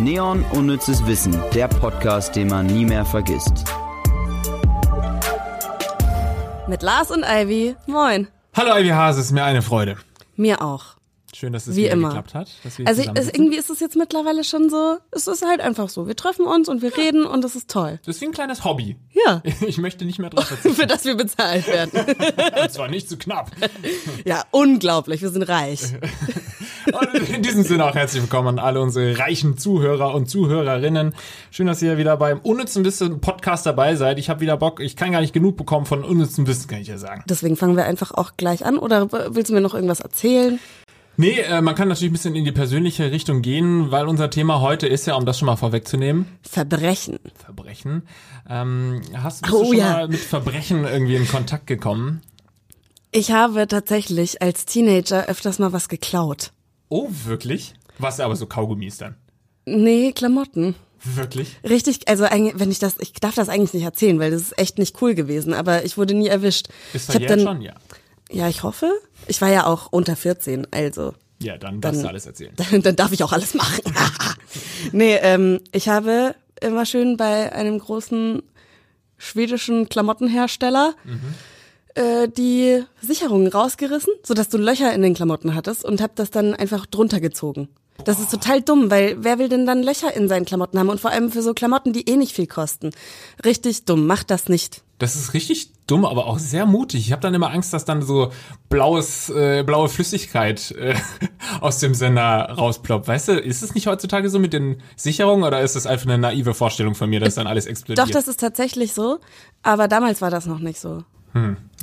Neon Unnützes Wissen, der Podcast, den man nie mehr vergisst. Mit Lars und Ivy. Moin. Hallo Ivy Hase, es ist mir eine Freude. Mir auch. Schön, dass es Wie wieder immer. geklappt hat. Dass wir Also sitzen. irgendwie ist es jetzt mittlerweile schon so, es ist halt einfach so. Wir treffen uns und wir reden und es ist toll. das ist wie ein kleines Hobby. Ja. Ich möchte nicht mehr drauf verzichten. Für das wir bezahlt werden. Und zwar nicht zu knapp. Ja, unglaublich. Wir sind reich. Und in diesem Sinne auch herzlich willkommen an alle unsere reichen Zuhörer und Zuhörerinnen. Schön, dass ihr wieder beim Unnützen Wissen Podcast dabei seid. Ich habe wieder Bock. Ich kann gar nicht genug bekommen von unnützen Wissen, kann ich ja sagen. Deswegen fangen wir einfach auch gleich an. Oder willst du mir noch irgendwas erzählen? Nee, äh, man kann natürlich ein bisschen in die persönliche Richtung gehen, weil unser Thema heute ist ja, um das schon mal vorwegzunehmen, Verbrechen. Verbrechen. Ähm, hast bist Oh, du schon ja. mal mit Verbrechen irgendwie in Kontakt gekommen? Ich habe tatsächlich als Teenager öfters mal was geklaut. Oh, wirklich? Was aber so Kaugummis dann? Nee, Klamotten. Wirklich? Richtig, also eigentlich, wenn ich das, ich darf das eigentlich nicht erzählen, weil das ist echt nicht cool gewesen, aber ich wurde nie erwischt. Ist verjährt dann, schon, ja. Ja, ich hoffe. Ich war ja auch unter 14, also Ja, dann darfst Dann- du alles erzählen. dann, dann darf ich auch alles machen. nee, ähm, ich habe immer schön bei einem großen schwedischen Klamottenhersteller äh, die Sicherungen rausgerissen, sodass du Löcher in den Klamotten hattest und hab das dann einfach drunter gezogen. Das ist total dumm, weil wer will denn dann Löcher in seinen Klamotten haben und vor allem für so Klamotten, die eh nicht viel kosten. Richtig dumm, mach das nicht. Das ist richtig dumm, aber auch sehr mutig. Ich habe dann immer Angst, dass dann so blaues, äh, blaue Flüssigkeit äh, aus dem Sender rausploppt. Weißt du, ist es nicht heutzutage so mit den Sicherungen oder ist das einfach eine naive Vorstellung von mir, dass dann alles explodiert? Doch, das ist tatsächlich so, aber damals war das noch nicht so.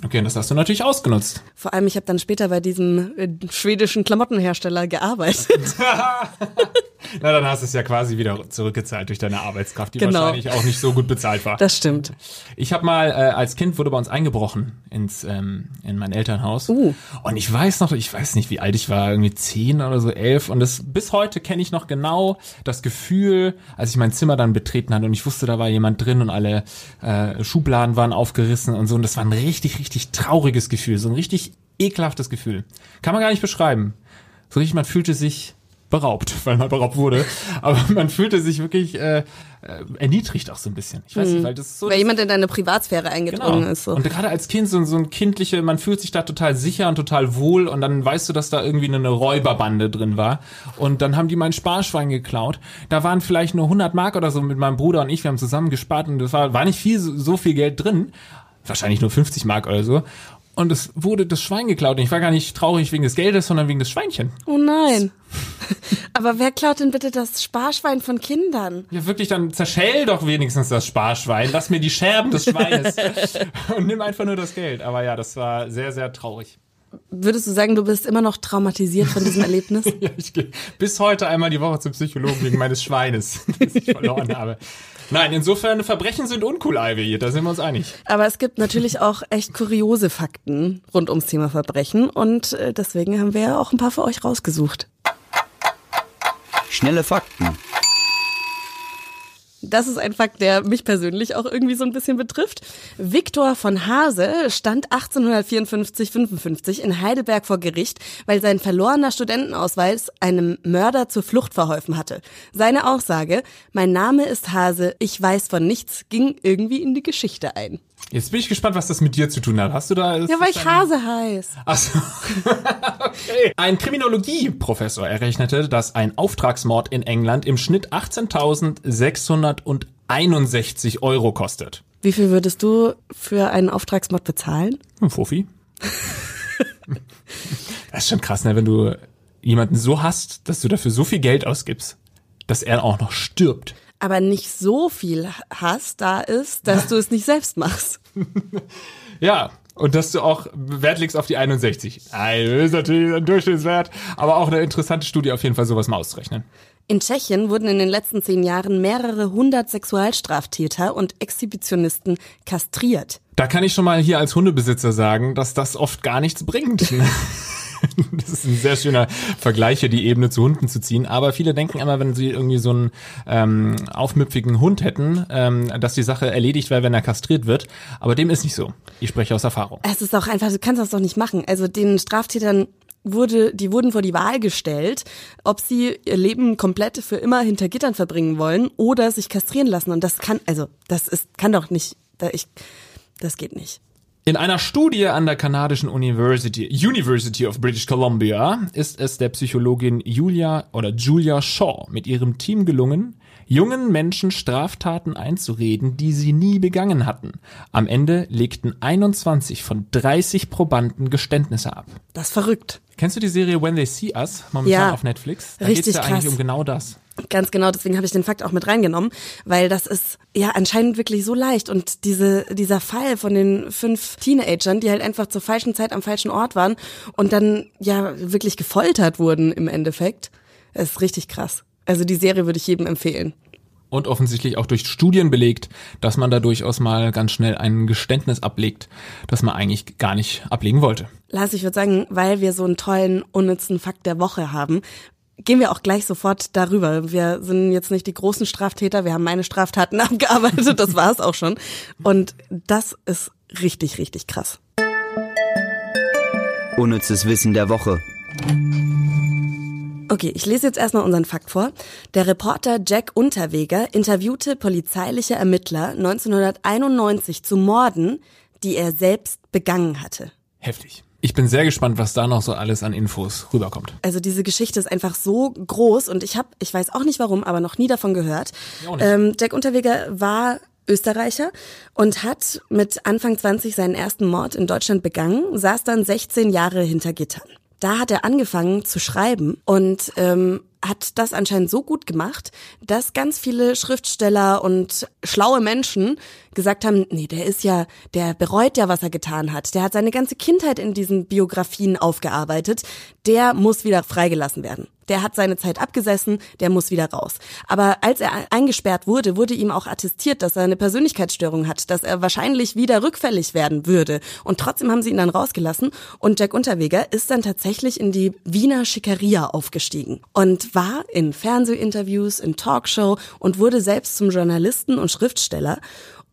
Okay, und das hast du natürlich ausgenutzt. Vor allem, ich habe dann später bei diesem äh, schwedischen Klamottenhersteller gearbeitet. Na, dann hast du es ja quasi wieder zurückgezahlt durch deine Arbeitskraft, die Genau. wahrscheinlich auch nicht so gut bezahlt war. Das stimmt. Ich habe mal äh, als Kind wurde bei uns eingebrochen ins ähm, in mein Elternhaus Uh. und ich weiß noch, ich weiß nicht, wie alt ich war, irgendwie zehn oder so elf und das bis heute kenne ich noch genau das Gefühl, als ich mein Zimmer dann betreten hatte und ich wusste, da war jemand drin und alle äh, Schubladen waren aufgerissen und so und das war ein richtig richtig trauriges Gefühl, so ein richtig ekelhaftes Gefühl, kann man gar nicht beschreiben. So richtig, man fühlte sich beraubt, weil man beraubt wurde, aber man fühlte sich wirklich äh, äh, erniedrigt auch so ein bisschen. Ich weiß nicht, weil das so Weil jemand in deine Privatsphäre eingedrungen Genau. ist. So. Und gerade als Kind so, so ein kindliche, man fühlt sich da total sicher und total wohl und dann weißt du, dass da irgendwie eine Räuberbande drin war und dann haben die mein Sparschwein geklaut. Da waren vielleicht nur 100 Mark oder so mit meinem Bruder und ich, wir haben zusammen gespart und das war, war nicht viel, so viel Geld drin. Wahrscheinlich nur 50 Mark oder so. Und es wurde das Schwein geklaut. Und ich war gar nicht traurig wegen des Geldes, sondern wegen des Schweinchen. Oh nein. Aber wer klaut denn bitte das Sparschwein von Kindern? Ja, wirklich, dann zerschell doch wenigstens das Sparschwein. Lass mir die Scherben des Schweines. und nimm einfach nur das Geld. Aber ja, das war sehr, sehr traurig. Würdest du sagen, du bist immer noch traumatisiert von diesem Erlebnis? Ja, ich gehe bis heute einmal die Woche zum Psychologen wegen meines Schweines, das ich verloren habe. Nein, insofern Verbrechen sind uncool, Ivy. Da sind wir uns einig. Aber es gibt natürlich auch echt kuriose Fakten rund ums Thema Verbrechen und äh, deswegen haben wir ja auch ein paar für euch rausgesucht. Schnelle Fakten. Das ist ein Fakt, der mich persönlich auch irgendwie so ein bisschen betrifft. Viktor von Hase stand 1854-55 in Heidelberg vor Gericht, weil sein verlorener Studentenausweis einem Mörder zur Flucht verholfen hatte. Seine Aussage, mein Name ist Hase, ich weiß von nichts, ging irgendwie in die Geschichte ein. Jetzt bin ich gespannt, was das mit dir zu tun hat. Hast du da... Ja, weil ich Hase heiß. Achso. okay. Ein Kriminologie-Professor errechnete, dass ein Auftragsmord in England im Schnitt 18.661 Euro kostet. Wie viel würdest du für einen Auftragsmord bezahlen? Ein Fofi. das ist schon krass, ne? wenn du jemanden so hast, dass du dafür so viel Geld ausgibst, dass er auch noch stirbt. Aber nicht so viel Hass da ist, dass du es nicht selbst machst. Ja, und dass du auch Wert legst auf die 61. Also, das ist natürlich ein Durchschnittswert, aber auch eine interessante Studie auf jeden Fall, sowas mal auszurechnen. In Tschechien wurden in den letzten zehn Jahren mehrere hundert Sexualstraftäter und Exhibitionisten kastriert. Da kann ich schon mal hier als Hundebesitzer sagen, dass das oft gar nichts bringt. Das ist ein sehr schöner Vergleich, hier die Ebene zu Hunden zu ziehen. Aber viele denken immer, wenn sie irgendwie so einen ähm, aufmüpfigen Hund hätten, ähm, dass die Sache erledigt wäre, wenn er kastriert wird. Aber dem ist nicht so. Ich spreche aus Erfahrung. Es ist auch einfach, du kannst das doch nicht machen. Also den Straftätern wurde, die wurden vor die Wahl gestellt, ob sie ihr Leben komplett für immer hinter Gittern verbringen wollen oder sich kastrieren lassen. Und das kann, also, das ist, kann doch nicht, da ich, das geht nicht. In einer Studie an der kanadischen University, University of British Columbia ist es der Psychologin Julia oder Julia Shaw mit ihrem Team gelungen, jungen Menschen Straftaten einzureden, die sie nie begangen hatten. Am Ende legten 21 von 30 Probanden Geständnisse ab. Das ist verrückt. Kennst du die Serie When They See Us momentan Ja. auf Netflix? Da Richtig geht's ja eigentlich krass. um genau das. Ganz genau, deswegen habe ich den Fakt auch mit reingenommen, weil das ist ja anscheinend wirklich so leicht und diese dieser Fall von den fünf Teenagern, die halt einfach zur falschen Zeit am falschen Ort waren und dann ja wirklich gefoltert wurden im Endeffekt, ist richtig krass. Also die Serie würde ich jedem empfehlen. Und offensichtlich auch durch Studien belegt, dass man da durchaus mal ganz schnell ein Geständnis ablegt, das man eigentlich gar nicht ablegen wollte. Lars, ich würde sagen, weil wir so einen tollen, unnützen Fakt der Woche haben, gehen wir auch gleich sofort darüber. Wir sind jetzt nicht die großen Straftäter, wir haben meine Straftaten abgearbeitet, das war es auch schon. Und das ist richtig, richtig krass. Unnützes Wissen der Woche. Okay, ich lese jetzt erstmal unseren Fakt vor. Der Reporter Jack Unterweger interviewte polizeiliche Ermittler 1991 zu Morden, die er selbst begangen hatte. Heftig. Ich bin sehr gespannt, was da noch so alles an Infos rüberkommt. Also diese Geschichte ist einfach so groß und ich habe, ich weiß auch nicht warum, aber noch nie davon gehört. Ähm, Jack Unterweger war Österreicher und hat mit Anfang 20 seinen ersten Mord in Deutschland begangen, saß dann 16 Jahre hinter Gittern. Da hat er angefangen zu schreiben und ähm, hat das anscheinend so gut gemacht, dass ganz viele Schriftsteller und schlaue Menschen gesagt haben, nee, der ist ja, der bereut ja, was er getan hat. Der hat seine ganze Kindheit in diesen Biografien aufgearbeitet. Der muss wieder freigelassen werden. Der hat seine Zeit abgesessen, der muss wieder raus. Aber als er eingesperrt wurde, wurde ihm auch attestiert, dass er eine Persönlichkeitsstörung hat, dass er wahrscheinlich wieder rückfällig werden würde. Und trotzdem haben sie ihn dann rausgelassen. Und Jack Unterweger ist dann tatsächlich in die Wiener Schickeria aufgestiegen und war in Fernsehinterviews, in Talkshow und wurde selbst zum Journalisten und Schriftsteller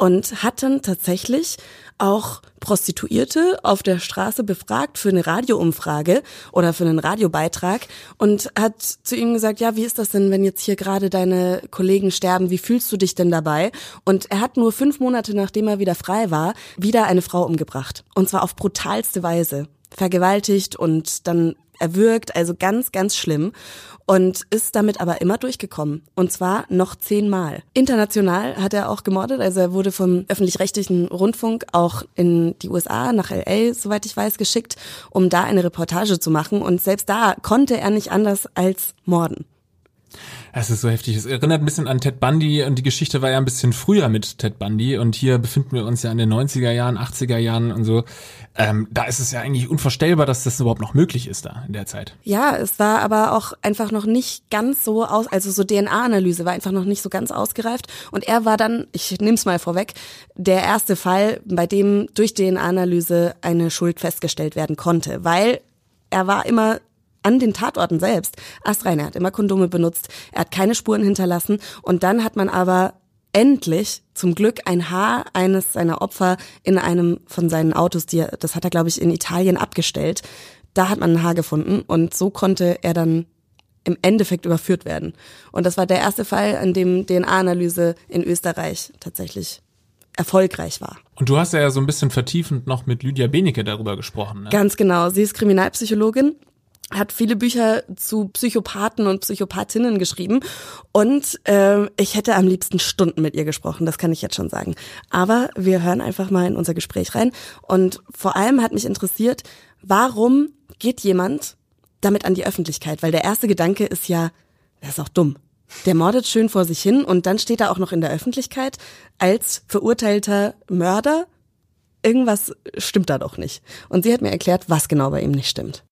und hat dann tatsächlich auch Prostituierte auf der Straße befragt für eine Radioumfrage oder für einen Radiobeitrag und hat zu ihm gesagt, ja, wie ist das denn, wenn jetzt hier gerade deine Kollegen sterben, wie fühlst du dich denn dabei? Und er hat nur fünf Monate, nachdem er wieder frei war, wieder eine Frau umgebracht. Und zwar auf brutalste Weise. Vergewaltigt und dann erwürgt, also ganz, ganz schlimm und ist damit aber immer durchgekommen. Und zwar noch zehnmal. International hat er auch gemordet, also er wurde vom öffentlich-rechtlichen Rundfunk auch in die USA, nach LA, soweit ich weiß, geschickt, um da eine Reportage zu machen. Und selbst da konnte er nicht anders als morden. Es ist so heftig. Es erinnert ein bisschen an Ted Bundy und die Geschichte war ja ein bisschen früher mit Ted Bundy und hier befinden wir uns ja in den 90er Jahren, 80er Jahren und so. Ähm, da ist es ja eigentlich unvorstellbar, dass das überhaupt noch möglich ist da in der Zeit. Ja, es war aber auch einfach noch nicht ganz so aus, also so DNA-Analyse war einfach noch nicht so ganz ausgereift. Und er war dann, ich nehme es mal vorweg, der erste Fall, bei dem durch DNA-Analyse eine Schuld festgestellt werden konnte, weil er war immer an den Tatorten selbst astrein. Er hat immer Kondome benutzt, er hat keine Spuren hinterlassen und dann hat man aber endlich zum Glück ein Haar eines seiner Opfer in einem von seinen Autos, die er, das hat er glaube ich in Italien abgestellt. Da hat man ein Haar gefunden und so konnte er dann im Endeffekt überführt werden. Und das war der erste Fall, an dem DNA-Analyse in Österreich tatsächlich erfolgreich war. Und du hast ja so ein bisschen vertiefend noch mit Lydia Benecke darüber gesprochen. Ne? Ganz genau. Sie ist Kriminalpsychologin hat viele Bücher zu Psychopathen und Psychopathinnen geschrieben und äh, ich hätte am liebsten Stunden mit ihr gesprochen, das kann ich jetzt schon sagen. Aber wir hören einfach mal in unser Gespräch rein und vor allem hat mich interessiert, warum geht jemand damit an die Öffentlichkeit? Weil der erste Gedanke ist ja, das ist auch dumm. Der mordet schön vor sich hin und dann steht er auch noch in der Öffentlichkeit als verurteilter Mörder. Irgendwas stimmt da doch nicht. Und sie hat mir erklärt, was genau bei ihm nicht stimmt.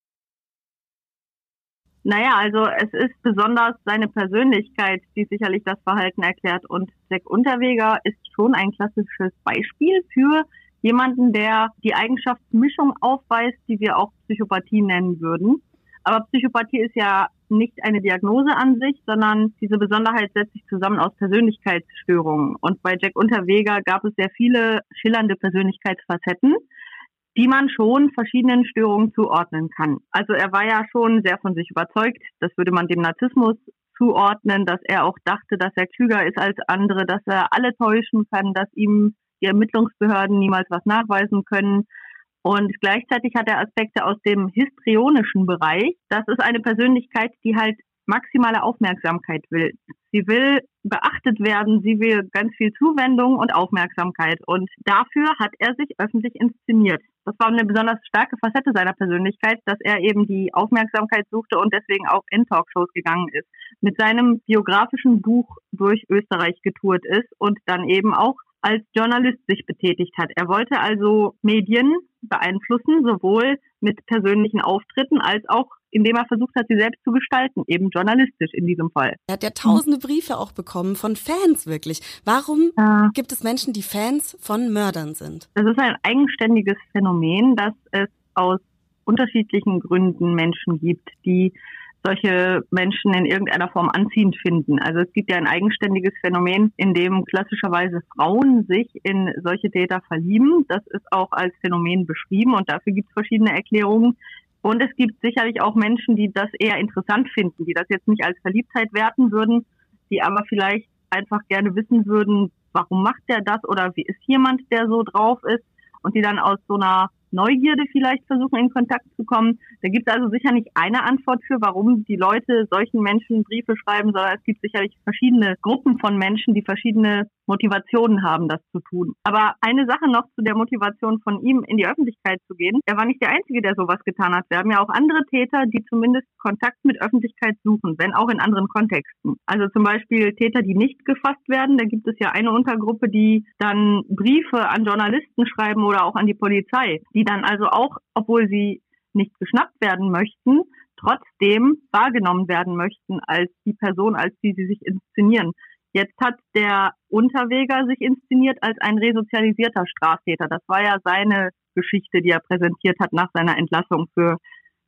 Naja, also es ist besonders seine Persönlichkeit, die sicherlich das Verhalten erklärt. Und Jack Unterweger ist schon ein klassisches Beispiel für jemanden, der die Eigenschaftsmischung aufweist, die wir auch Psychopathie nennen würden. Aber Psychopathie ist ja nicht eine Diagnose an sich, sondern diese Besonderheit setzt sich zusammen aus Persönlichkeitsstörungen. Und bei Jack Unterweger gab es sehr viele schillernde Persönlichkeitsfacetten, die man schon verschiedenen Störungen zuordnen kann. Also er war ja schon sehr von sich überzeugt, das würde man dem Narzissmus zuordnen, dass er auch dachte, dass er klüger ist als andere, dass er alle täuschen kann, dass ihm die Ermittlungsbehörden niemals was nachweisen können. Und gleichzeitig hat er Aspekte aus dem histrionischen Bereich. Das ist eine Persönlichkeit, die halt maximale Aufmerksamkeit will. Sie will beachtet werden, sie will ganz viel Zuwendung und Aufmerksamkeit. Und dafür hat er sich öffentlich inszeniert. Das war eine besonders starke Facette seiner Persönlichkeit, dass er eben die Aufmerksamkeit suchte und deswegen auch in Talkshows gegangen ist. Mit seinem biografischen Buch durch Österreich getourt ist und dann eben auch als Journalist sich betätigt hat. Er wollte also Medien beeinflussen, sowohl mit persönlichen Auftritten als auch indem er versucht hat, sie selbst zu gestalten, eben journalistisch in diesem Fall. Er hat ja tausende Briefe auch bekommen von Fans wirklich. Warum ja. gibt es Menschen, die Fans von Mördern sind? Das ist ein eigenständiges Phänomen, dass es aus unterschiedlichen Gründen Menschen gibt, die solche Menschen in irgendeiner Form anziehend finden. Also es gibt ja ein eigenständiges Phänomen, in dem klassischerweise Frauen sich in solche Täter verlieben. Das ist auch als Phänomen beschrieben und dafür gibt es verschiedene Erklärungen. Und es gibt sicherlich auch Menschen, die das eher interessant finden, die das jetzt nicht als Verliebtheit werten würden, die aber vielleicht einfach gerne wissen würden, warum macht der das oder wie ist jemand, der so drauf ist? Und die dann aus so einer Neugierde vielleicht versuchen, in Kontakt zu kommen. Da gibt es also sicher nicht eine Antwort für, warum die Leute solchen Menschen Briefe schreiben, sondern es gibt sicherlich verschiedene Gruppen von Menschen, die verschiedene Motivationen haben, das zu tun. Aber eine Sache noch zu der Motivation von ihm, in die Öffentlichkeit zu gehen. Er war nicht der Einzige, der sowas getan hat. Wir haben ja auch andere Täter, die zumindest Kontakt mit Öffentlichkeit suchen, wenn auch in anderen Kontexten. Also zum Beispiel Täter, die nicht gefasst werden. Da gibt es ja eine Untergruppe, die dann Briefe an Journalisten schreiben oder auch an die Polizei, die dann also auch, obwohl sie nicht geschnappt werden möchten, trotzdem wahrgenommen werden möchten als die Person, als die sie sich inszenieren. Jetzt hat der Unterweger sich inszeniert als ein resozialisierter Straftäter. Das war ja seine Geschichte, die er präsentiert hat nach seiner Entlassung für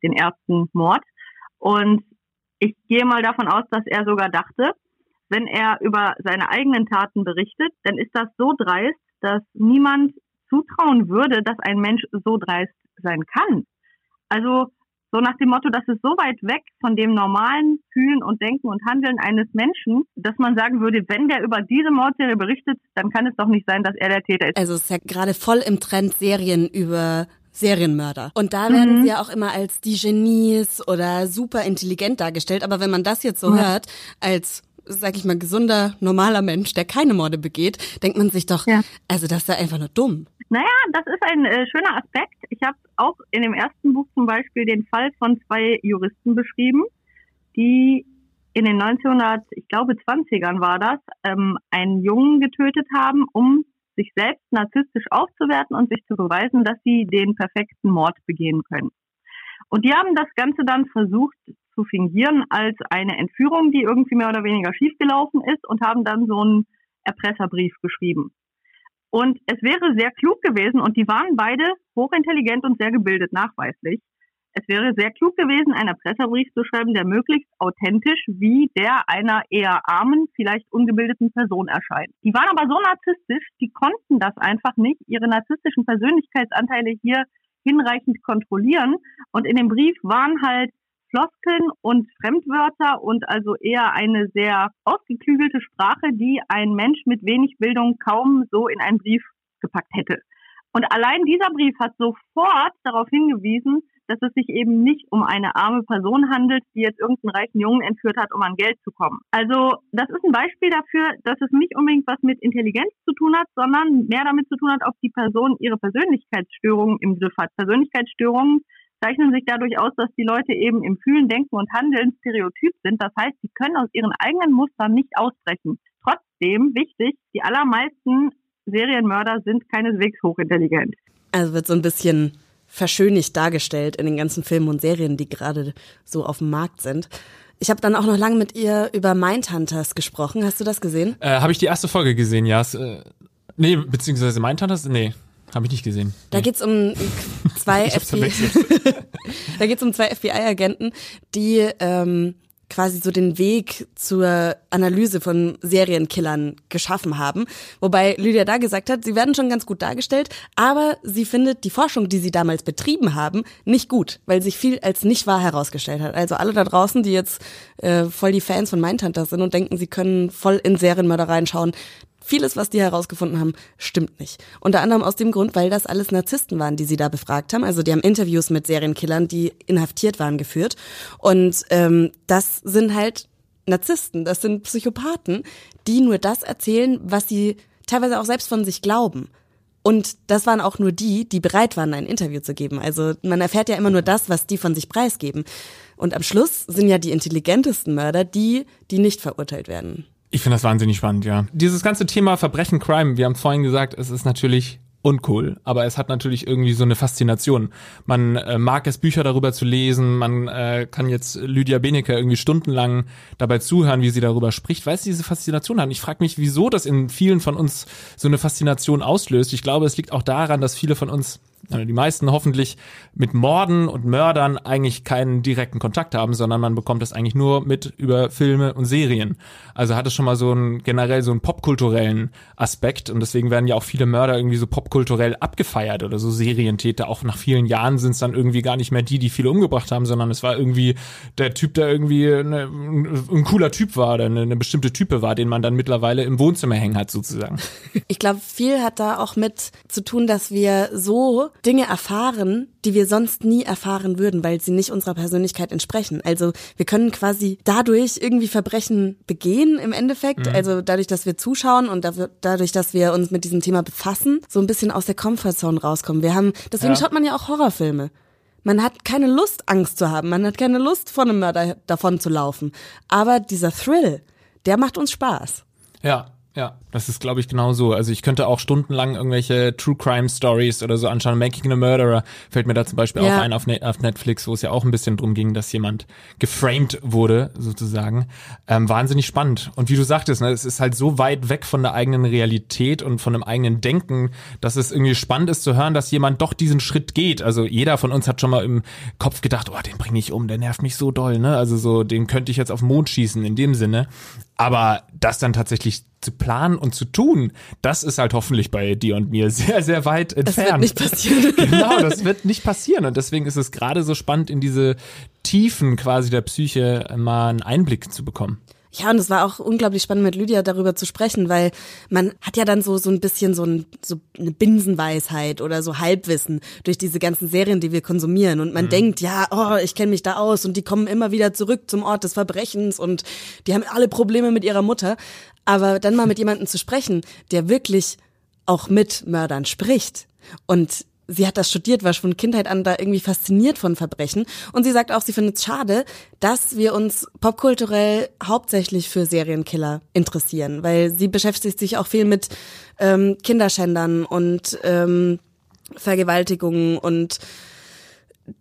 den ersten Mord. Und ich gehe mal davon aus, dass er sogar dachte, wenn er über seine eigenen Taten berichtet, dann ist das so dreist, dass niemand zutrauen würde, dass ein Mensch so dreist sein kann. Also so nach dem Motto, das ist so weit weg von dem normalen Fühlen und Denken und Handeln eines Menschen, dass man sagen würde, wenn der über diese Mordserie berichtet, dann kann es doch nicht sein, dass er der Täter ist. Also es ist ja gerade voll im Trend, Serien über Serienmörder. Und da werden mhm. sie ja auch immer als die Genies oder super intelligent dargestellt. Aber wenn man das jetzt so ja. hört, als sag ich mal, gesunder, normaler Mensch, der keine Morde begeht, denkt man sich doch, ja. also das ist ja einfach nur dumm. Naja, das ist ein äh, schöner Aspekt. Ich habe auch in dem ersten Buch zum Beispiel den Fall von zwei Juristen beschrieben, die in den 1900, ich glaube 20ern war das, ähm, einen Jungen getötet haben, um sich selbst narzisstisch aufzuwerten und sich zu beweisen, dass sie den perfekten Mord begehen können. Und die haben das Ganze dann versucht zu fingieren als eine Entführung, die irgendwie mehr oder weniger schiefgelaufen ist und haben dann so einen Erpresserbrief geschrieben. Und es wäre sehr klug gewesen, und die waren beide hochintelligent und sehr gebildet, nachweislich. Es wäre sehr klug gewesen, einen Erpresserbrief zu schreiben, der möglichst authentisch wie der einer eher armen, vielleicht ungebildeten Person erscheint. Die waren aber so narzisstisch, die konnten das einfach nicht, ihre narzisstischen Persönlichkeitsanteile hier hinreichend kontrollieren. Und in dem Brief waren halt Floskeln und Fremdwörter und also eher eine sehr ausgeklügelte Sprache, die ein Mensch mit wenig Bildung kaum so in einen Brief gepackt hätte. Und allein dieser Brief hat sofort darauf hingewiesen, dass es sich eben nicht um eine arme Person handelt, die jetzt irgendeinen reichen Jungen entführt hat, um an Geld zu kommen. Also das ist ein Beispiel dafür, dass es nicht unbedingt was mit Intelligenz zu tun hat, sondern mehr damit zu tun hat, ob die Person ihre Persönlichkeitsstörungen im Griff hat. Persönlichkeitsstörungen zeichnen sich dadurch aus, dass die Leute eben im Fühlen, Denken und Handeln stereotyp sind. Das heißt, sie können aus ihren eigenen Mustern nicht ausbrechen. Trotzdem, wichtig, die allermeisten Serienmörder sind keineswegs hochintelligent. Also wird so ein bisschen verschönigt dargestellt in den ganzen Filmen und Serien, die gerade so auf dem Markt sind. Ich habe dann auch noch lange mit ihr über Mindhunters gesprochen. Hast du das gesehen? Äh, habe ich die erste Folge gesehen, ja. Äh, nee, beziehungsweise Mindhunters? Nee. Habe ich nicht gesehen. Da nee. geht's um zwei FBI. da geht's um zwei FBI-Agenten, die ähm, quasi so den Weg zur Analyse von Serienkillern geschaffen haben. Wobei Lydia da gesagt hat, sie werden schon ganz gut dargestellt, aber sie findet die Forschung, die sie damals betrieben haben, nicht gut, weil sich viel als nicht wahr herausgestellt hat. Also alle da draußen, die jetzt äh, voll die Fans von Mindhunter sind und denken, sie können voll in Serienmörder reinschauen, Vieles, was die herausgefunden haben, stimmt nicht. Unter anderem aus dem Grund, weil das alles Narzissten waren, die sie da befragt haben. Also die haben Interviews mit Serienkillern, die inhaftiert waren, geführt. Und ähm, das sind halt Narzissten, das sind Psychopathen, die nur das erzählen, was sie teilweise auch selbst von sich glauben. Und das waren auch nur die, die bereit waren, ein Interview zu geben. Also man erfährt ja immer nur das, was die von sich preisgeben. Und am Schluss sind ja die intelligentesten Mörder die, die nicht verurteilt werden. Ich finde das wahnsinnig spannend, ja. Dieses ganze Thema Verbrechen, Crime, wir haben vorhin gesagt, es ist natürlich uncool, aber es hat natürlich irgendwie so eine Faszination. Man äh, mag es, Bücher darüber zu lesen, man äh, kann jetzt Lydia Benecke irgendwie stundenlang dabei zuhören, wie sie darüber spricht, weil sie diese Faszination hat. Ich frage mich, wieso das in vielen von uns so eine Faszination auslöst. Ich glaube, es liegt auch daran, dass viele von uns die meisten hoffentlich mit Morden und Mördern eigentlich keinen direkten Kontakt haben, sondern man bekommt das eigentlich nur mit über Filme und Serien. Also hat es schon mal so einen generell so einen popkulturellen Aspekt und deswegen werden ja auch viele Mörder irgendwie so popkulturell abgefeiert oder so Serientäter. Auch nach vielen Jahren sind es dann irgendwie gar nicht mehr die, die viele umgebracht haben, sondern es war irgendwie der Typ, der irgendwie eine, ein cooler Typ war oder eine, eine bestimmte Type war, den man dann mittlerweile im Wohnzimmer hängen hat sozusagen. Ich glaube, viel hat da auch mit zu tun, dass wir so Dinge erfahren, die wir sonst nie erfahren würden, weil sie nicht unserer Persönlichkeit entsprechen. Also wir können quasi dadurch irgendwie Verbrechen begehen im Endeffekt. Mhm. Also dadurch, dass wir zuschauen und dadurch, dass wir uns mit diesem Thema befassen, so ein bisschen aus der Comfortzone rauskommen. Wir haben, deswegen ja. schaut man ja auch Horrorfilme. Man hat keine Lust, Angst zu haben. Man hat keine Lust, vor einem Mörder davon zu laufen. Aber dieser Thrill, der macht uns Spaß. Ja, ja, das ist, glaube ich, genau so. Also ich könnte auch stundenlang irgendwelche True Crime Stories oder so anschauen. Making a Murderer fällt mir da zum Beispiel ja. auch ein auf, Net auf, Netflix, wo es ja auch ein bisschen drum ging, dass jemand geframed wurde, sozusagen. Ähm, wahnsinnig spannend. Und wie du sagtest, ne, es ist halt so weit weg von der eigenen Realität und von dem eigenen Denken, dass es irgendwie spannend ist zu hören, dass jemand doch diesen Schritt geht. Also jeder von uns hat schon mal im Kopf gedacht, oh, den bringe ich um, der nervt mich so doll, ne? Also so, den könnte ich jetzt auf den Mond schießen in dem Sinne. Aber das dann tatsächlich zu planen und zu tun, das ist halt hoffentlich bei dir und mir sehr, sehr weit entfernt. Das wird nicht passieren. genau, das wird nicht passieren. Und deswegen ist es gerade so spannend, in diese Tiefen quasi der Psyche mal einen Einblick zu bekommen. Ja, und es war auch unglaublich spannend mit Lydia darüber zu sprechen, weil man hat ja dann so so ein bisschen so, ein, so eine Binsenweisheit oder so Halbwissen durch diese ganzen Serien, die wir konsumieren und man mhm. denkt, ja, oh, ich kenne mich da aus und die kommen immer wieder zurück zum Ort des Verbrechens und die haben alle Probleme mit ihrer Mutter, aber dann mal mit jemandem zu sprechen, der wirklich auch mit Mördern spricht und sie hat das studiert, war von Kindheit an da irgendwie fasziniert von Verbrechen. Und sie sagt auch, sie findet es schade, dass wir uns popkulturell hauptsächlich für Serienkiller interessieren, weil sie beschäftigt sich auch viel mit ähm, Kinderschändern und ähm, Vergewaltigungen und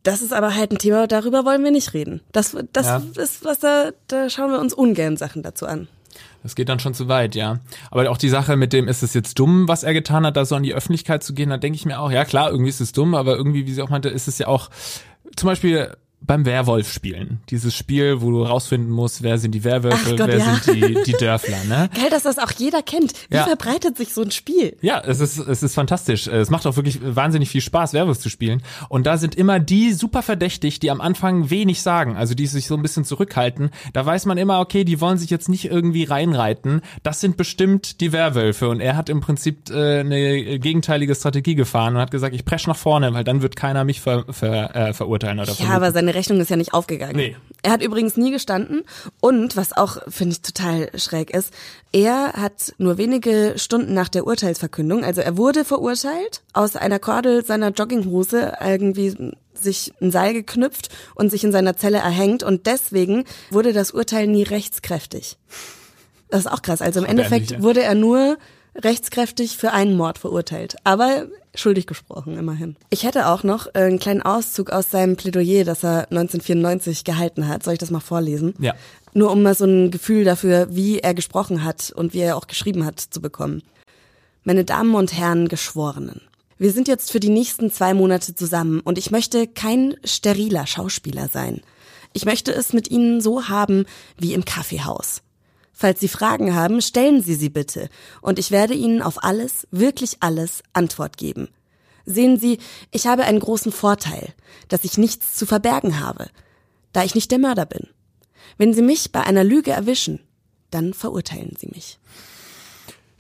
das ist aber halt ein Thema, darüber wollen wir nicht reden. Das, das ja. ist was da, da schauen wir uns ungern Sachen dazu an. Das geht dann schon zu weit, ja. Aber auch die Sache mit dem, ist es jetzt dumm, was er getan hat, da so an die Öffentlichkeit zu gehen, da denke ich mir auch, ja klar, irgendwie ist es dumm, aber irgendwie, wie sie auch meinte, ist es ja auch zum Beispiel beim Werwolf spielen. Dieses Spiel, wo du rausfinden musst, wer sind die Werwölfe, Gott, wer ja. sind die, die Dörfler, ne? Geil, dass das auch jeder kennt. Wie ja. verbreitet sich so ein Spiel? Ja, es ist, es ist fantastisch. Es macht auch wirklich wahnsinnig viel Spaß, Werwolf zu spielen. Und da sind immer die super verdächtig, die am Anfang wenig sagen, also die sich so ein bisschen zurückhalten. Da weiß man immer, okay, die wollen sich jetzt nicht irgendwie reinreiten. Das sind bestimmt die Werwölfe. Und er hat im Prinzip äh, eine gegenteilige Strategie gefahren und hat gesagt, ich presch nach vorne, weil dann wird keiner mich ver, ver, äh, verurteilen oder Ja, aber seine Rechnung ist ja nicht aufgegangen. Nee. Er hat übrigens nie gestanden und was auch, finde ich, total schräg ist, er hat nur wenige Stunden nach der Urteilsverkündung, also er wurde verurteilt, aus einer Kordel seiner Jogginghose irgendwie sich ein Seil geknüpft und sich in seiner Zelle erhängt und deswegen wurde das Urteil nie rechtskräftig. Das ist auch krass. Also im Endeffekt wurde er nur rechtskräftig für einen Mord verurteilt. Aber schuldig gesprochen, immerhin. Ich hätte auch noch äh, einen kleinen Auszug aus seinem Plädoyer, das er 1994 gehalten hat. Soll ich das mal vorlesen? Ja. Nur um mal so ein Gefühl dafür, wie er gesprochen hat und wie er auch geschrieben hat, zu bekommen. Meine Damen und Herren Geschworenen. Wir sind jetzt für die nächsten zwei Monate zusammen und ich möchte kein steriler Schauspieler sein. Ich möchte es mit Ihnen so haben wie im Kaffeehaus. Falls Sie Fragen haben, stellen Sie sie bitte, und ich werde Ihnen auf alles, wirklich alles, Antwort geben. Sehen Sie, ich habe einen großen Vorteil, dass ich nichts zu verbergen habe, da ich nicht der Mörder bin. Wenn Sie mich bei einer Lüge erwischen, dann verurteilen Sie mich.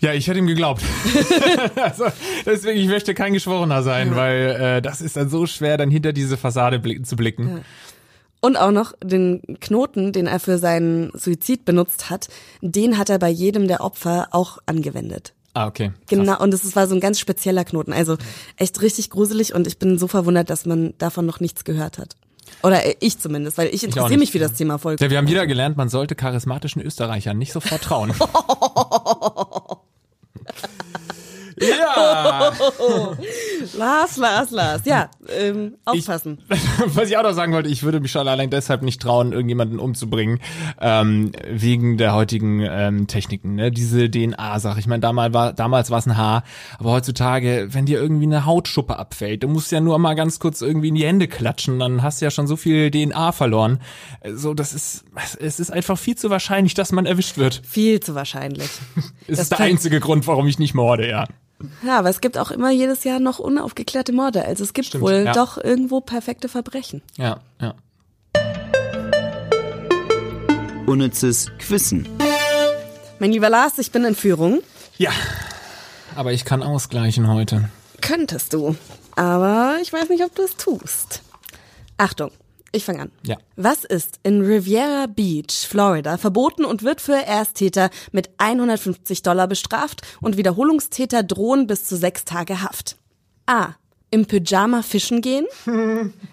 Ja, ich hätte ihm geglaubt. also, deswegen, ich möchte kein Geschworener sein, ja. weil äh, das ist dann so schwer, dann hinter diese Fassade blicken, zu blicken. Ja. Und auch noch den Knoten, den er für seinen Suizid benutzt hat, den hat er bei jedem der Opfer auch angewendet. Ah, okay. Krass. Genau, und es war so ein ganz spezieller Knoten. Also echt richtig gruselig und ich bin so verwundert, dass man davon noch nichts gehört hat. Oder ich zumindest, weil ich interessiere mich für das Thema voll. Ja, wir haben wieder gelernt, man sollte charismatischen Österreichern nicht sofort trauen. Ja. Lars, Lars, Lars. Ja, ähm, aufpassen. Ich, was ich auch noch sagen wollte, ich würde mich schon allein deshalb nicht trauen, irgendjemanden umzubringen, ähm, wegen der heutigen ähm, Techniken. Ne? Diese DNA-Sache. Ich meine, damals war damals war es ein Haar, aber heutzutage, wenn dir irgendwie eine Hautschuppe abfällt, du musst ja nur mal ganz kurz irgendwie in die Hände klatschen, dann hast du ja schon so viel DNA verloren. So, das ist, es ist einfach viel zu wahrscheinlich, dass man erwischt wird. Viel zu wahrscheinlich. das ist der einzige Grund, warum ich nicht morde, ja. Ja, aber es gibt auch immer jedes Jahr noch unaufgeklärte Morde. Also es gibt Stimmt, wohl ja. doch irgendwo perfekte Verbrechen. Ja, ja. Unnützes Quissen. Mein lieber Lars, ich bin in Führung. Ja, aber ich kann ausgleichen heute. Könntest du, aber ich weiß nicht, ob du es tust. Achtung, ich fange an. Ja. Was ist in Riviera Beach, Florida, verboten und wird für Ersttäter mit 150 Dollar bestraft und Wiederholungstäter drohen bis zu sechs Tage Haft? A. Im Pyjama fischen gehen.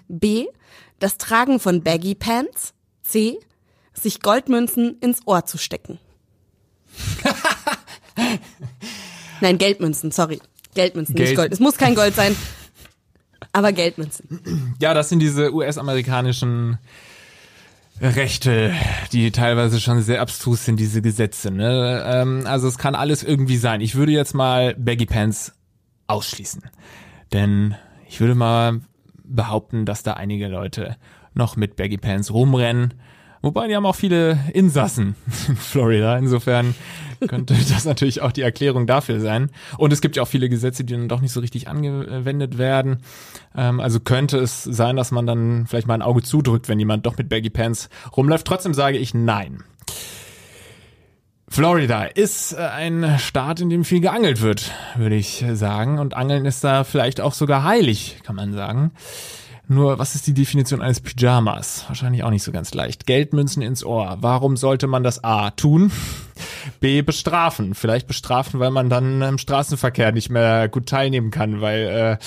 B. Das Tragen von Baggy Pants. C. Sich Goldmünzen ins Ohr zu stecken. Nein, Geldmünzen, sorry. Geldmünzen, Geld. nicht Gold. Es muss kein Gold sein. Aber Geldmünzen. Ja, das sind diese US-amerikanischen Rechte, die teilweise schon sehr abstrus sind, diese Gesetze. Ne? Ähm, also es kann alles irgendwie sein. Ich würde jetzt mal Baggy Pants ausschließen. Denn ich würde mal behaupten, dass da einige Leute noch mit Baggy Pants rumrennen Wobei die haben auch viele Insassen in Florida. Insofern könnte das natürlich auch die Erklärung dafür sein. Und es gibt ja auch viele Gesetze, die dann doch nicht so richtig angewendet werden. Ähm, also könnte es sein, dass man dann vielleicht mal ein Auge zudrückt, wenn jemand doch mit Baggy Pants rumläuft. Trotzdem sage ich nein. Florida ist äh, ein Staat, in dem viel geangelt wird, würde ich sagen. Und Angeln ist da vielleicht auch sogar heilig, kann man sagen. Nur, was ist die Definition eines Pyjamas? Wahrscheinlich auch nicht so ganz leicht. Geldmünzen ins Ohr. Warum sollte man das A tun? B bestrafen. Vielleicht bestrafen, weil man dann im Straßenverkehr nicht mehr gut teilnehmen kann, weil äh,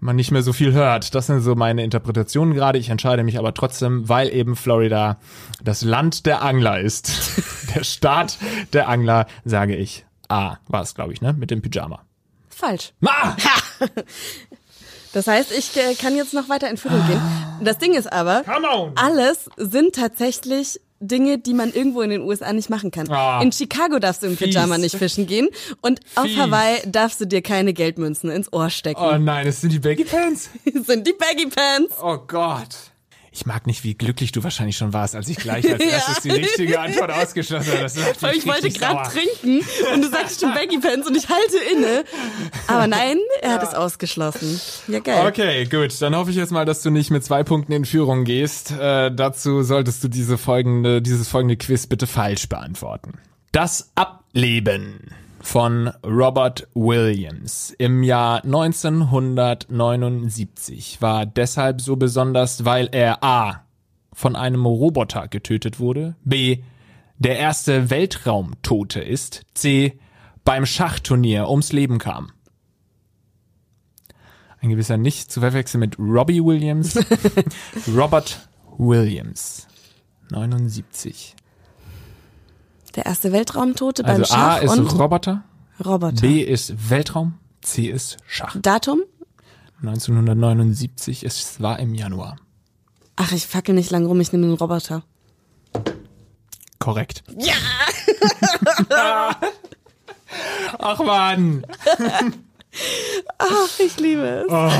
man nicht mehr so viel hört. Das sind so meine Interpretationen gerade. Ich entscheide mich aber trotzdem, weil eben Florida das Land der Angler ist. der Staat der Angler, sage ich. A war es, glaube ich, ne? Mit dem Pyjama. Falsch. Ma! Das heißt, ich äh, kann jetzt noch weiter in Führung gehen. Das Ding ist aber, alles sind tatsächlich Dinge, die man irgendwo in den USA nicht machen kann. Ah, in Chicago darfst du im fies. Pyjama nicht fischen gehen und fies. auf Hawaii darfst du dir keine Geldmünzen ins Ohr stecken. Oh nein, es sind die Baggy Pants? sind die Baggy Pants. Oh Gott. Ich mag nicht, wie glücklich du wahrscheinlich schon warst, als ich gleich als erstes die richtige Antwort ausgeschlossen habe. Weil ich wollte gerade trinken und du sagst schon Baggy Pants und ich halte inne. Aber nein, er ja. hat es ausgeschlossen. Ja, geil. Okay, gut. Dann hoffe ich jetzt mal, dass du nicht mit zwei Punkten in Führung gehst. Äh, dazu solltest du diese folgende, dieses folgende Quiz bitte falsch beantworten. Das Ableben von Robert Williams im Jahr 1979 war deshalb so besonders, weil er a. von einem Roboter getötet wurde, b. der erste Weltraumtote ist, c. beim Schachturnier ums Leben kam. Ein gewisser nicht zu verwechseln mit Robbie Williams. Robert Williams. 79. Der erste Weltraumtote beim also Schach. A ist und Roboter. Roboter. B ist Weltraum. C ist Schach. Datum? 1979. Es war im Januar. Ach, ich fackel nicht lang rum. Ich nehme den Roboter. Korrekt. Ja! Ach man. Ach, ich liebe es. Oh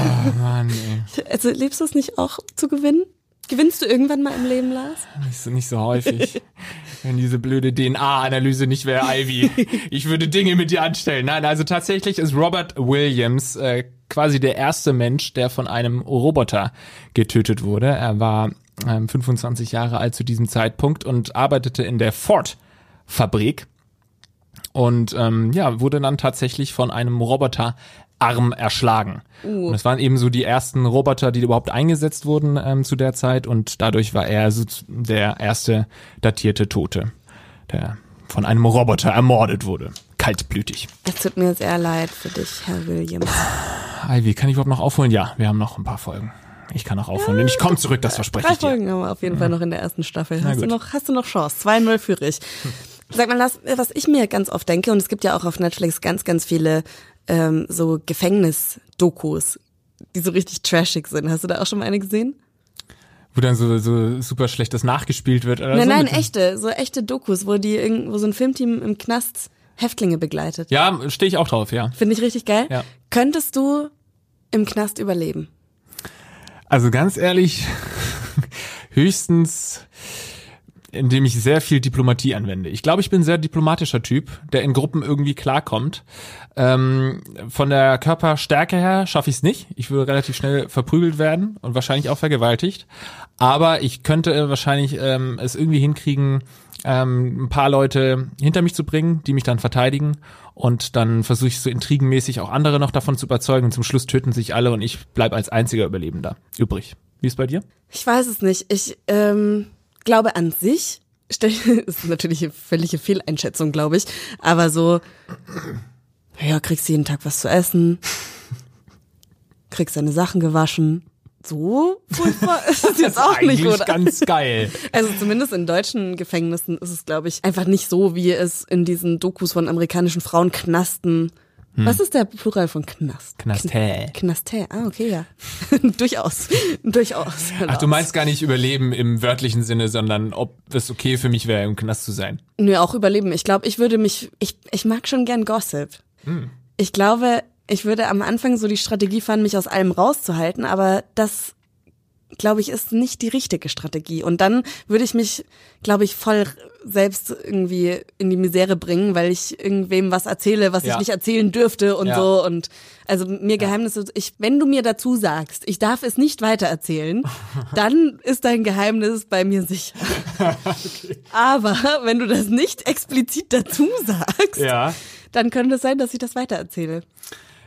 Mann, ey. Also lebst du es nicht auch zu gewinnen? Gewinnst du irgendwann mal im Leben, Lars? Nicht so, nicht so häufig. Wenn diese blöde DNA-Analyse nicht wäre, Ivy. Ich würde Dinge mit dir anstellen. Nein, also tatsächlich ist Robert Williams äh, quasi der erste Mensch, der von einem Roboter getötet wurde. Er war ähm, 25 Jahre alt zu diesem Zeitpunkt und arbeitete in der Ford-Fabrik. Und ähm, ja, wurde dann tatsächlich von einem Roboter Arm erschlagen. Uh. Und es waren eben so die ersten Roboter, die überhaupt eingesetzt wurden ähm, zu der Zeit und dadurch war er so der erste datierte Tote, der von einem Roboter ermordet wurde. Kaltblütig. Es tut mir sehr leid für dich, Herr Williams. Ivy, kann ich überhaupt noch aufholen? Ja, wir haben noch ein paar Folgen. Ich kann noch aufholen. Und ich komme zurück, das verspreche Drei ich dir. Folgen haben wir auf jeden Fall noch in der ersten Staffel. Hast du, noch, hast du noch Chance? 2-0 führe ich. Sag mal, was ich mir ganz oft denke, und es gibt ja auch auf Netflix ganz, ganz viele ähm, so Gefängnis-Dokus, die so richtig trashig sind. Hast du da auch schon mal eine gesehen? Wo dann so, so super schlechtes nachgespielt wird oder nein, so. nein, echte, so echte Dokus, wo die irgend- wo so ein Filmteam im Knast Häftlinge begleitet. Ja, stehe ich auch drauf, ja. Finde ich richtig geil. Ja. Könntest du im Knast überleben? Also ganz ehrlich, höchstens indem ich sehr viel Diplomatie anwende. Ich glaube, ich bin ein sehr diplomatischer Typ, der in Gruppen irgendwie klarkommt. Ähm, von der Körperstärke her schaffe ich es nicht. Ich würde relativ schnell verprügelt werden und wahrscheinlich auch vergewaltigt. Aber ich könnte wahrscheinlich ähm, es irgendwie hinkriegen, ähm, ein paar Leute hinter mich zu bringen, die mich dann verteidigen. Und dann versuche ich so intrigenmäßig auch andere noch davon zu überzeugen. Und zum Schluss töten sich alle und ich bleib als einziger Überlebender übrig. Wie ist bei dir? Ich weiß es nicht. Ich ähm, glaube an sich, ist natürlich eine völlige Fehleinschätzung, glaube ich, aber so, ja, kriegst jeden Tag was zu essen, kriegst deine Sachen gewaschen. So furchtbar ist es jetzt auch nicht, oder? ganz geil. Also zumindest in deutschen Gefängnissen ist es, glaube ich, einfach nicht so, wie es in diesen Dokus von amerikanischen Frauenknasten. Was ist der Plural von Knast? Knasté. Knasté, ah, okay, ja. durchaus. durchaus. Ach, du meinst gar nicht überleben im wörtlichen Sinne, sondern ob es okay für mich wäre, im Knast zu sein. Nö, auch überleben. Ich glaube, ich würde mich, ich, ich mag schon gern Gossip. Ich glaube, ich würde am Anfang so die Strategie fahren, mich aus allem rauszuhalten, aber das, glaube ich, ist nicht die richtige Strategie. Und dann würde ich mich, glaube ich, voll selbst irgendwie in die Misere bringen, weil ich irgendwem was erzähle, was Ja. ich nicht erzählen dürfte und Ja. so. Und also mir Geheimnisse, ich, wenn du mir dazu sagst, ich darf es nicht weitererzählen, dann ist dein Geheimnis bei mir sicher. Aber wenn du das nicht explizit dazu sagst, Ja. dann könnte es sein, dass ich das weitererzähle.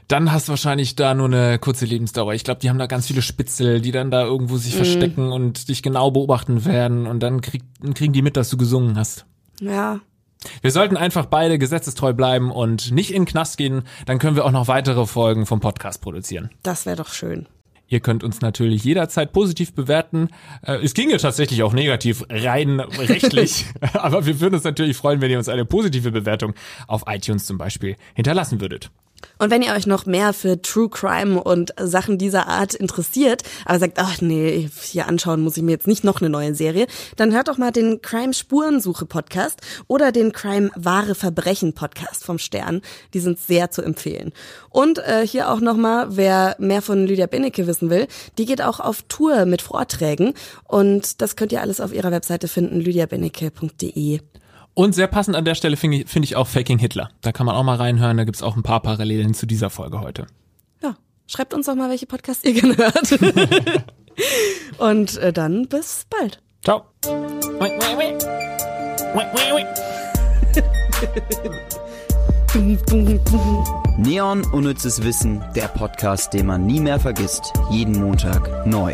Dann hast du wahrscheinlich da nur eine kurze Lebensdauer. Ich glaube, die haben da ganz viele Spitzel, die dann da irgendwo sich verstecken und dich genau beobachten werden und dann, krieg, kriegen die mit, dass du gesungen hast. Ja. Wir sollten einfach beide gesetzestreu bleiben und nicht in den Knast gehen, dann können wir auch noch weitere Folgen vom Podcast produzieren. Das wäre doch schön. Ihr könnt uns natürlich jederzeit positiv bewerten. Äh, Es ginge tatsächlich auch negativ, rein rechtlich. Aber wir würden uns natürlich freuen, wenn ihr uns eine positive Bewertung auf iTunes zum Beispiel hinterlassen würdet. Und wenn ihr euch noch mehr für True Crime und Sachen dieser Art interessiert, aber sagt, ach nee, hier anschauen muss ich mir jetzt nicht noch eine neue Serie, dann hört doch mal den Crime Spurensuche Podcast oder den Crime Wahre Verbrechen Podcast vom Stern. Die sind sehr zu empfehlen. Und äh, hier auch nochmal, wer mehr von Lydia Benecke wissen will, die geht auch auf Tour mit Vorträgen und das könnt ihr alles auf ihrer Webseite finden, lydiabenecke.de. Und sehr passend an der Stelle finde ich, finde ich auch Faking Hitler. Da kann man auch mal reinhören, da gibt's auch ein paar Parallelen zu dieser Folge heute. Ja, schreibt uns doch mal, welche Podcasts ihr gerne hört. Und äh, dann bis bald. Ciao. Neon Unnützes Wissen, der Podcast, den man nie mehr vergisst. Jeden Montag neu.